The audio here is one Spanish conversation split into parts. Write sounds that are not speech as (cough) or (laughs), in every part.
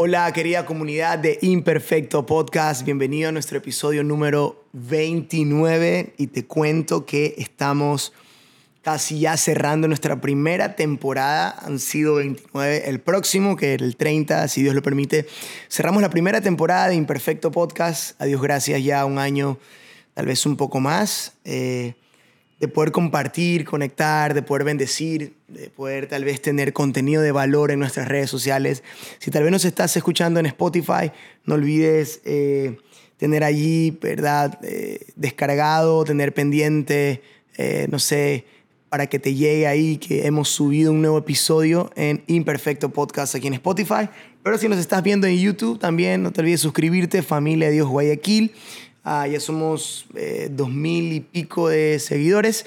Hola querida comunidad de Imperfecto Podcast, bienvenido a nuestro episodio número 29 y te cuento que estamos casi ya cerrando nuestra primera temporada, han sido 29 el próximo, que el 30, si Dios lo permite. Cerramos la primera temporada de Imperfecto Podcast, a Dios gracias ya un año, tal vez un poco más. Eh, de poder compartir, conectar, de poder bendecir, de poder tal vez tener contenido de valor en nuestras redes sociales. Si tal vez nos estás escuchando en Spotify, no olvides eh, tener allí, ¿verdad? Eh, descargado, tener pendiente, eh, no sé, para que te llegue ahí que hemos subido un nuevo episodio en Imperfecto Podcast aquí en Spotify. Pero si nos estás viendo en YouTube, también no te olvides suscribirte, Familia Dios Guayaquil. Ah, ya somos eh, dos mil y pico de seguidores.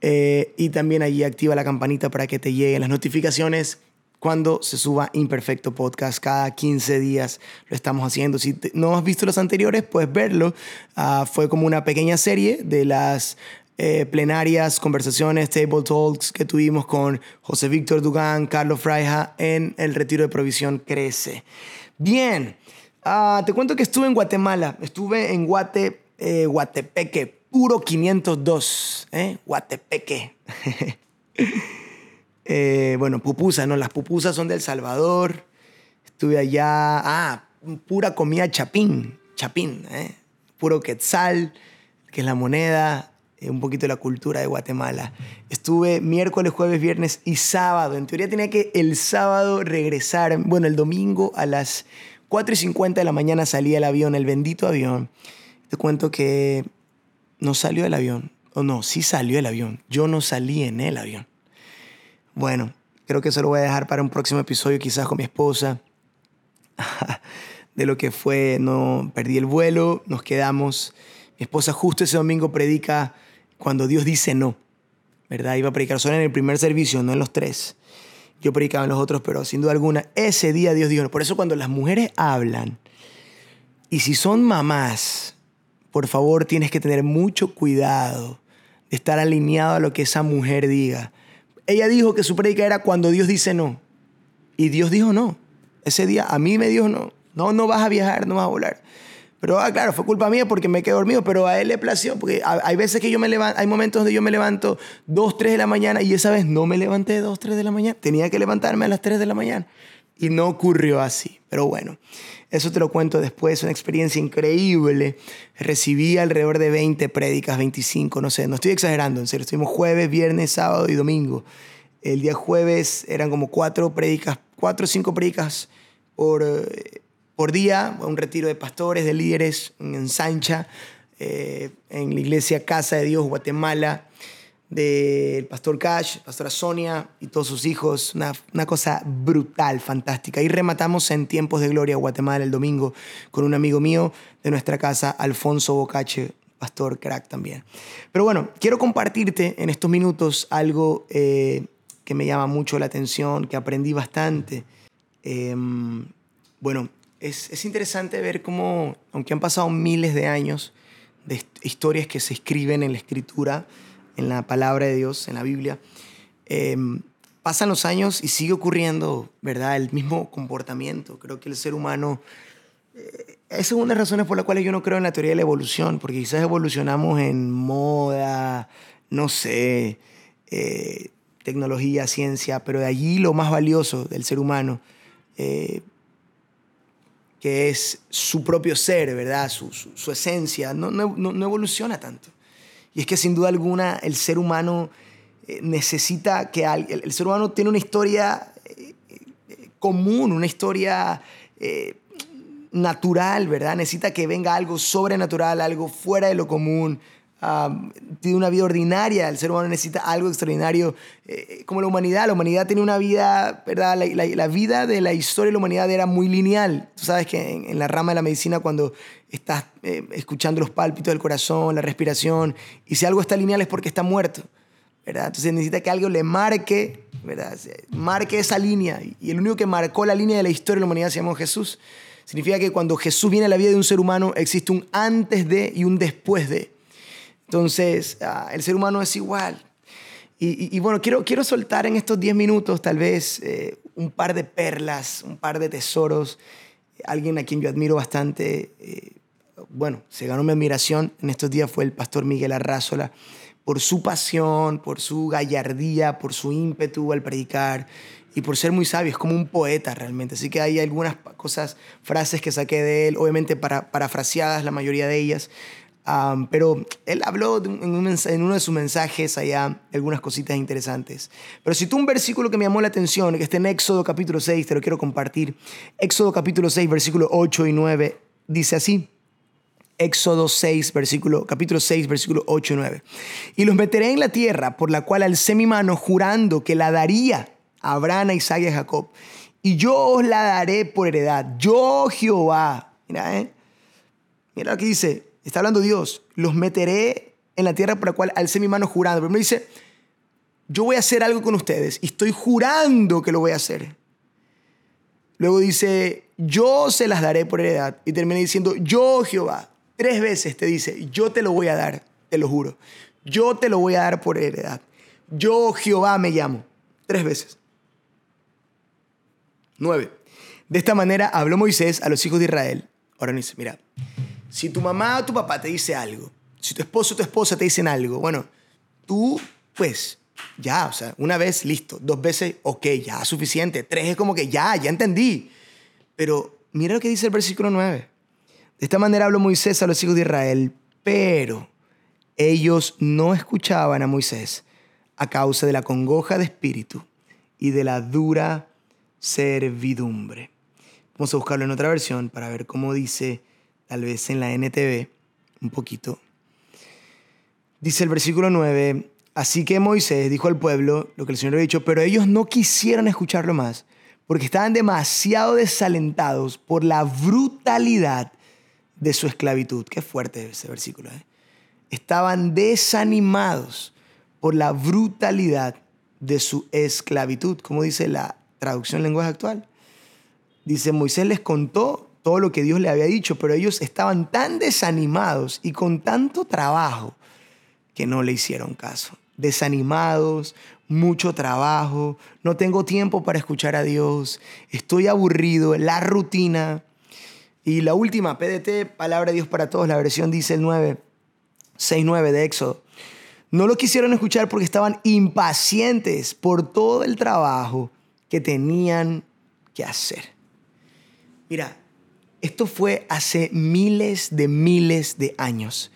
Eh, y también allí activa la campanita para que te lleguen las notificaciones cuando se suba Imperfecto Podcast. Cada 15 días lo estamos haciendo. Si no has visto los anteriores, puedes verlo. Ah, fue como una pequeña serie de las eh, plenarias, conversaciones, table talks que tuvimos con José Víctor Dugán, Carlos Fraija en el Retiro de Provisión Crece. Bien. Ah, te cuento que estuve en Guatemala. Estuve en Guate, eh, Guatepeque, puro 502. ¿eh? Guatepeque. (laughs) eh, bueno, pupusas, ¿no? Las pupusas son del Salvador. Estuve allá. Ah, pura comida chapín. Chapín, ¿eh? Puro quetzal, que es la moneda. Eh, un poquito de la cultura de Guatemala. Estuve miércoles, jueves, viernes y sábado. En teoría tenía que el sábado regresar, bueno, el domingo a las 4 y 50 de la mañana salía el avión, el bendito avión. Te cuento que no salió el avión. O no, sí salió el avión. Yo no salí en el avión. Bueno, creo que eso lo voy a dejar para un próximo episodio, quizás con mi esposa. (laughs) de lo que fue, no perdí el vuelo, nos quedamos. Mi esposa justo ese domingo predica cuando Dios dice no. ¿Verdad? Iba a predicar solo en el primer servicio, no en los tres yo predicaba en los otros, pero sin duda alguna, ese día Dios dijo, por eso cuando las mujeres hablan, y si son mamás, por favor tienes que tener mucho cuidado de estar alineado a lo que esa mujer diga. Ella dijo que su predica era cuando Dios dice no, y Dios dijo no. Ese día a mí me dijo no, no, no vas a viajar, no vas a volar. Pero ah, claro, fue culpa mía porque me quedé dormido, pero a él le plació, porque hay veces que yo me levanto, hay momentos donde yo me levanto 2, 3 de la mañana y esa vez no me levanté 2, 3 de la mañana, tenía que levantarme a las 3 de la mañana y no ocurrió así. Pero bueno, eso te lo cuento después, una experiencia increíble. Recibí alrededor de 20 prédicas, 25, no sé, no estoy exagerando, en serio, estuvimos jueves, viernes, sábado y domingo. El día jueves eran como cuatro prédicas, cuatro o cinco prédicas por eh, por día, un retiro de pastores, de líderes en Sancha, eh, en la iglesia Casa de Dios, Guatemala, del pastor Cash, pastora Sonia y todos sus hijos. Una, una, cosa brutal, fantástica. Y rematamos en Tiempos de Gloria, Guatemala, el domingo, con un amigo mío de nuestra casa, Alfonso Bocache, pastor crack también. Pero bueno, quiero compartirte en estos minutos algo eh, que me llama mucho la atención, que aprendí bastante. Eh, bueno, es, interesante ver cómo, aunque han pasado miles de años de historias que se escriben en la escritura, en la palabra de Dios, en la Biblia, em, pasan los años y sigue ocurriendo, ¿verdad? El mismo comportamiento. Creo que el ser humano... Eh, es una de las razones por las cuales yo no creo en la teoría de la evolución, porque quizás evolucionamos en moda, no sé, eh, tecnología, ciencia, pero de allí lo más valioso del ser humano eh, que es su propio ser, ¿verdad? Su, su, esencia, no, no, no, evoluciona tanto. Y es que sin duda alguna el ser humano eh, necesita que el, ser humano tiene una historia eh, eh, común, una historia natural, ¿verdad? Necesita que venga algo sobrenatural, algo fuera de lo común, tiene una vida ordinaria, el ser humano necesita algo extraordinario, eh, como la humanidad, la humanidad tiene una vida, ¿verdad? La, la, vida de la historia de la humanidad era muy lineal. Tú sabes que en, la rama de la medicina, cuando estás eh, escuchando los pálpitos del corazón, la respiración, y si algo está lineal es porque está muerto, ¿verdad? Entonces necesita que algo le marque, ¿verdad? Marque esa línea. Y el único que marcó la línea de la historia de la humanidad se llamó Jesús. Significa que cuando Jesús viene a la vida de un ser humano, existe un antes de y un después de. Entonces, ah, el ser humano es igual. Y, bueno, quiero, quiero soltar en estos 10 minutos tal vez eh, un par de perlas, un par de tesoros. Alguien a quien yo admiro bastante, eh, bueno, se ganó mi admiración en estos días fue el pastor Miguel Arrázola por su pasión, por su gallardía, por su ímpetu al predicar y por ser muy sabio, es como un poeta realmente. Así que hay algunas cosas, frases que saqué de él, obviamente para, parafraseadas la mayoría de ellas, pero él habló en, uno de sus mensajes allá algunas cositas interesantes. Pero si tú un versículo que me llamó la atención, que está en Éxodo capítulo 6, te lo quiero compartir. Éxodo capítulo 6, versículo 8 y 9, dice así. Éxodo 6, versículo, capítulo 6, versículo 8 y 9. Y los meteré en la tierra por la cual alcé mi mano jurando que la daría a Abraham, a Isaac y a Jacob. Y yo os la daré por heredad. Yo Jehová. Mira, ¿eh? Mira lo que dice. Está hablando Dios. Los meteré en la tierra por la cual alcé mi mano jurando. Me dice, yo voy a hacer algo con ustedes y estoy jurando que lo voy a hacer. Luego dice, yo se las daré por heredad. Y termina diciendo, yo Jehová. Tres veces te dice, yo te lo voy a dar, te lo juro. Yo te lo voy a dar por heredad. Yo Jehová me llamo. Tres veces. Nueve. De esta manera habló Moisés a los hijos de Israel. Ahora dice, mira, si tu mamá o tu papá te dice algo, si tu esposo o tu esposa te dicen algo, bueno, tú, pues, ya, o sea, una vez, listo. Dos veces, ok, ya, suficiente. Tres es como que ya, ya entendí. Pero mira lo que dice el versículo 9. De esta manera habló Moisés a los hijos de Israel, pero ellos no escuchaban a Moisés a causa de la congoja de espíritu y de la dura servidumbre. Vamos a buscarlo en otra versión para ver cómo dice tal vez en la NTV, un poquito. Dice el versículo 9, así que Moisés dijo al pueblo lo que el Señor había dicho, pero ellos no quisieron escucharlo más, porque estaban demasiado desalentados por la brutalidad de su esclavitud. Qué fuerte ese versículo. ¿eh? Estaban desanimados por la brutalidad de su esclavitud, como dice la traducción lenguaje actual. Dice, Moisés les contó todo lo que Dios le había dicho, pero ellos estaban tan desanimados y con tanto trabajo que no le hicieron caso. Desanimados, mucho trabajo, no tengo tiempo para escuchar a Dios, estoy aburrido, la rutina. Y la última, PDT, Palabra de Dios para Todos, la versión dice el 9, 6, 9 de Éxodo. No lo quisieron escuchar porque estaban impacientes por todo el trabajo que tenían que hacer. Mira, esto fue hace miles de miles de años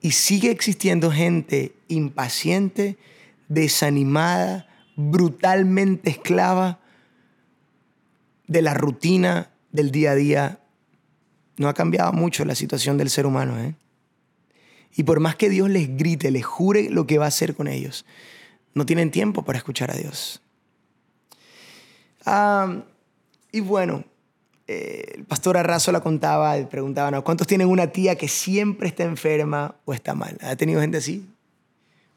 y sigue existiendo gente impaciente, desanimada, brutalmente esclava de la rutina del día a día. No ha cambiado mucho la situación del ser humano. ¿eh? Y por más que Dios les grite, les jure lo que va a hacer con ellos, no tienen tiempo para escuchar a Dios. Ah, y bueno, el pastor Arrazo la contaba, preguntaba, ¿cuántos tienen una tía que siempre está enferma o está mal? ¿Ha tenido gente así?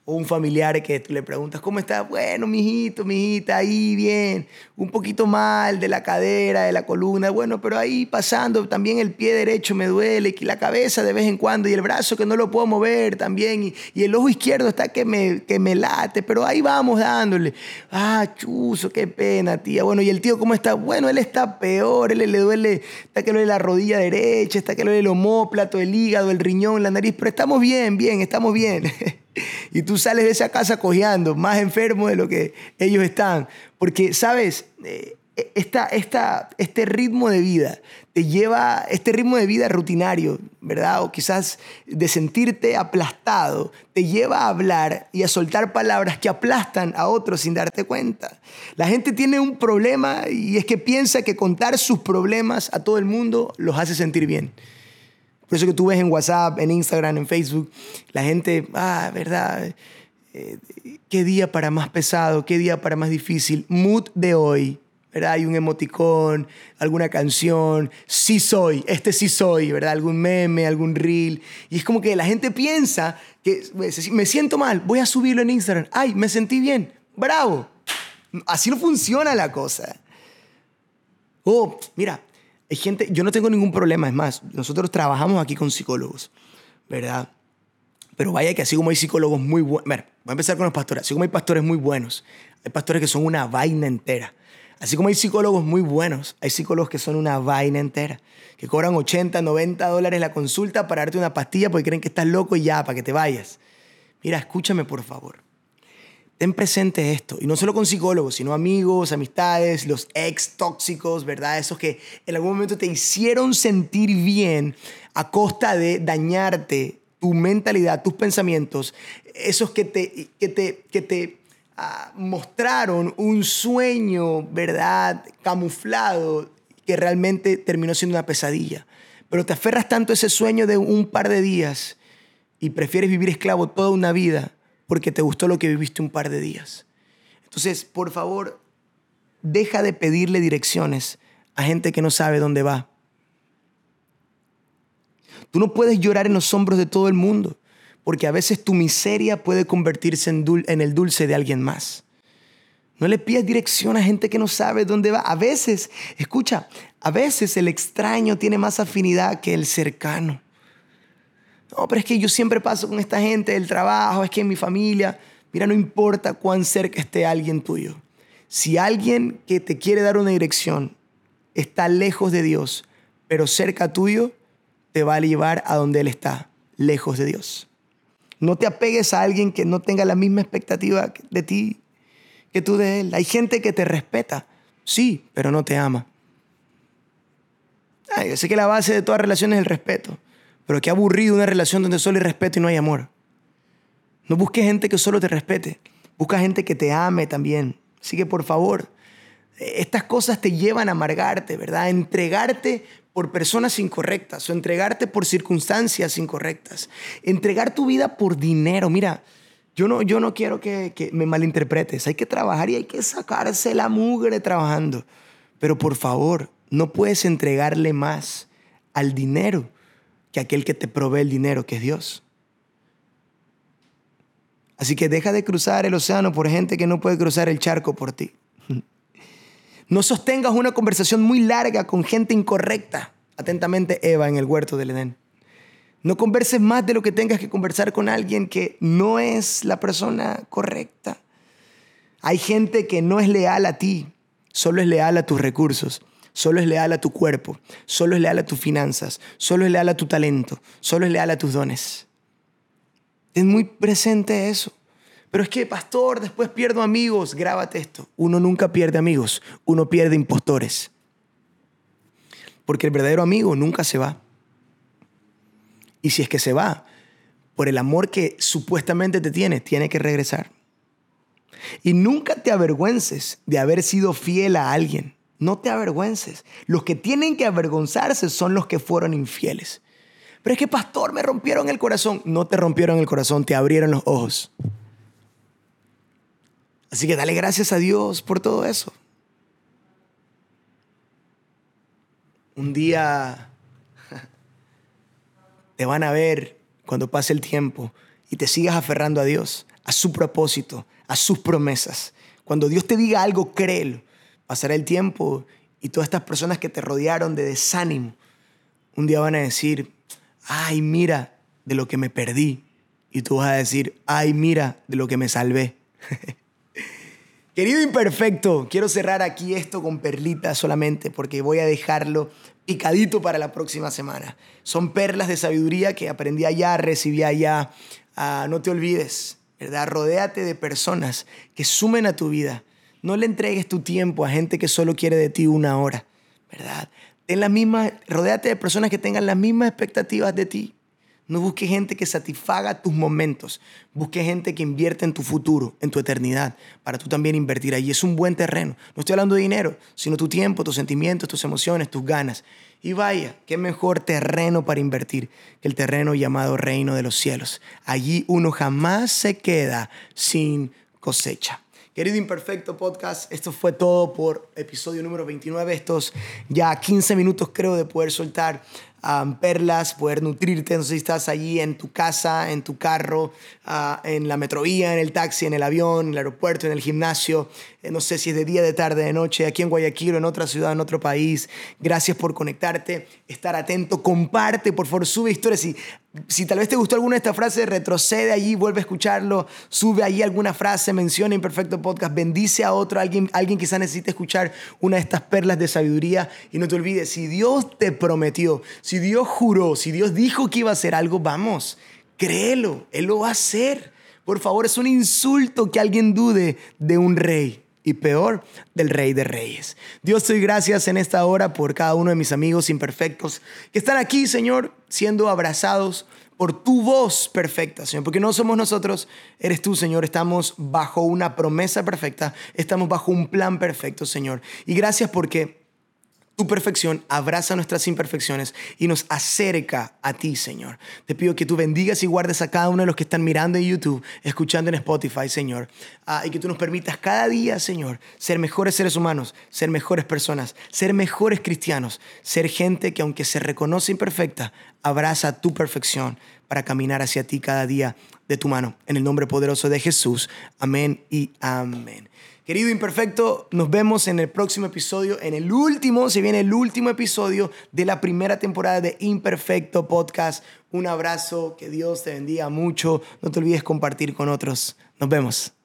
O un familiar que tú le preguntas, ¿cómo está? Bueno, mijito, mijita, ahí bien, un poquito mal de la cadera, de la columna, bueno, pero ahí pasando, también el pie derecho me duele, y la cabeza de vez en cuando, y el brazo que no lo puedo mover también, y, el ojo izquierdo está que me, que me late, pero ahí vamos dándole. Ah, chuzo, qué pena, tía. Bueno, ¿y el tío cómo está? Bueno, él está peor, él le duele, está que le duele la rodilla derecha, está que le duele el homóplato, el hígado, el riñón, la nariz, pero estamos bien, bien, estamos bien. (laughs) y tú sales de esa casa cojeando, más enfermo de lo que ellos están. Porque, ¿sabes? Eh, esta, esta, este ritmo de vida te lleva, este ritmo de vida rutinario, ¿verdad? O quizás de sentirte aplastado, te lleva a hablar y a soltar palabras que aplastan a otros sin darte cuenta. La gente tiene un problema y es que piensa que contar sus problemas a todo el mundo los hace sentir bien. Por eso que tú ves en WhatsApp, en Instagram, en Facebook, la gente, ah, ¿verdad? Eh, ¿Qué día para más pesado? ¿Qué día para más difícil? Mood de hoy. ¿verdad? Hay un emoticón, alguna canción, sí soy, este sí soy, ¿verdad? Algún meme, algún reel. Y es como que la gente piensa que me siento mal, voy a subirlo en Instagram. Ay, me sentí bien, bravo. Así no funciona la cosa. Oh, mira, hay gente, yo no tengo ningún problema, es más, nosotros trabajamos aquí con psicólogos, ¿verdad? Pero vaya que así como hay psicólogos muy buenos, voy a empezar con los pastores, así como hay pastores muy buenos, hay pastores que son una vaina entera. Así como hay psicólogos muy buenos, hay psicólogos que son una vaina entera, que cobran 80, 90 dólares la consulta para darte una pastilla porque creen que estás loco y ya, para que te vayas. Mira, escúchame por favor. Ten presente esto, y no solo con psicólogos, sino amigos, amistades, los ex tóxicos, ¿verdad? Esos que en algún momento te hicieron sentir bien a costa de dañarte tu mentalidad, tus pensamientos, esos que te, que te, que te ah, mostraron un sueño, ¿verdad? Camuflado, que realmente terminó siendo una pesadilla. Pero te aferras tanto a ese sueño de un par de días y prefieres vivir esclavo toda una vida porque te gustó lo que viviste un par de días. Entonces, por favor, deja de pedirle direcciones a gente que no sabe dónde va. Tú no puedes llorar en los hombros de todo el mundo, porque a veces tu miseria puede convertirse en, en, el dulce de alguien más. No le pidas dirección a gente que no sabe dónde va. A veces, escucha, a veces el extraño tiene más afinidad que el cercano. No, pero es que yo siempre paso con esta gente del trabajo, es que en mi familia, mira, no importa cuán cerca esté alguien tuyo. Si alguien que te quiere dar una dirección está lejos de Dios, pero cerca tuyo, te va a llevar a donde Él está, lejos de Dios. No te apegues a alguien que no tenga la misma expectativa de ti que tú de Él. Hay gente que te respeta, sí, pero no te ama. yo sé que la base de toda relación es el respeto. Pero qué aburrido una relación donde solo hay respeto y no hay amor. No busques gente que solo te respete. Busca gente que te ame también. Así que por favor, estas cosas te llevan a amargarte, ¿verdad? A entregarte por personas incorrectas o entregarte por circunstancias incorrectas. Entregar tu vida por dinero. Mira, yo no, yo no quiero que, que me malinterpretes. Hay que trabajar y hay que sacarse la mugre trabajando. Pero por favor, no puedes entregarle más al dinero que aquel que te provee el dinero, que es Dios. Así que deja de cruzar el océano por gente que no puede cruzar el charco por ti. No sostengas una conversación muy larga con gente incorrecta. Atentamente, Eva en el huerto del Edén. No converses más de lo que tengas que conversar con alguien que no es la persona correcta. Hay gente que no es leal a ti, solo es leal a tus recursos. Solo es leal a tu cuerpo, solo es leal a tus finanzas, solo es leal a tu talento, solo es leal a tus dones. Ten muy presente eso. Pero es que, pastor, después pierdo amigos. Grábate esto. Uno nunca pierde amigos, uno pierde impostores. Porque el verdadero amigo nunca se va. Y si es que se va, por el amor que supuestamente te tiene, tiene que regresar. Y nunca te avergüences de haber sido fiel a alguien. No te avergüences. Los que tienen que avergonzarse son los que fueron infieles. Pero es que, pastor, me rompieron el corazón. No te rompieron el corazón, te abrieron los ojos. Así que dale gracias a Dios por todo eso. Un día (laughs) te van a ver cuando pase el tiempo y te sigas aferrando a Dios, a su propósito, a sus promesas. Cuando Dios te diga algo, créelo. Pasará el tiempo y todas estas personas que te rodearon de desánimo, un día van a decir, ay, mira de lo que me perdí. Y tú vas a decir, ay, mira de lo que me salvé. (laughs) Querido imperfecto, quiero cerrar aquí esto con perlitas solamente porque voy a dejarlo picadito para la próxima semana. Son perlas de sabiduría que aprendí allá, recibí allá. Ah, no te olvides, ¿verdad? Rodéate de personas que sumen a tu vida, no le entregues tu tiempo a gente que solo quiere de ti una hora, ¿verdad? Ten la misma, rodéate de personas que tengan las mismas expectativas de ti. No busques gente que satisfaga tus momentos. Busque gente que invierte en tu futuro, en tu eternidad, para tú también invertir allí. Es un buen terreno. No estoy hablando de dinero, sino tu tiempo, tus sentimientos, tus emociones, tus ganas. Y vaya, qué mejor terreno para invertir que el terreno llamado reino de los cielos. Allí uno jamás se queda sin cosecha. Querido Imperfecto Podcast, esto fue todo por episodio número 29. Estos ya 15 minutos creo de poder soltar um, perlas, poder nutrirte. No sé si estás allí en tu casa, en tu carro, uh, en la metrovía, en el taxi, en el avión, en el aeropuerto, en el gimnasio. Eh, no sé si es de día, de tarde, de noche, aquí en Guayaquil o en otra ciudad, en otro país. Gracias por conectarte, estar atento. Comparte, por favor, sube historias. Y Si tal vez te gustó alguna de estas frases, retrocede allí, vuelve a escucharlo, sube allí alguna frase, menciona Imperfecto Podcast, bendice a otro, alguien, alguien quizás necesite escuchar una de estas perlas de sabiduría. Y no te olvides, si Dios te prometió, si Dios juró, si Dios dijo que iba a hacer algo, vamos, créelo, Él lo va a hacer. Por favor, es un insulto que alguien dude de un rey y peor del Rey de Reyes. Dios, doy gracias en esta hora por cada uno de mis amigos imperfectos que están aquí, Señor, siendo abrazados por tu voz perfecta, Señor, porque no somos nosotros, eres tú, Señor, estamos bajo una promesa perfecta, estamos bajo un plan perfecto, Señor. Y gracias porque tu perfección abraza nuestras imperfecciones y nos acerca a ti, Señor. Te pido que tú bendigas y guardes a cada uno de los que están mirando en YouTube, escuchando en Spotify, Señor. Ah, y que tú nos permitas cada día, Señor, ser mejores seres humanos, ser mejores personas, ser mejores cristianos, ser gente que aunque se reconoce imperfecta, abraza tu perfección para caminar hacia ti cada día de tu mano. En el nombre poderoso de Jesús. Amén y amén. Querido imperfecto, nos vemos en el próximo episodio, en el último, se viene el último episodio de la primera temporada de Imperfecto Podcast. Un abrazo, que Dios te bendiga mucho, no te olvides compartir con otros. Nos vemos.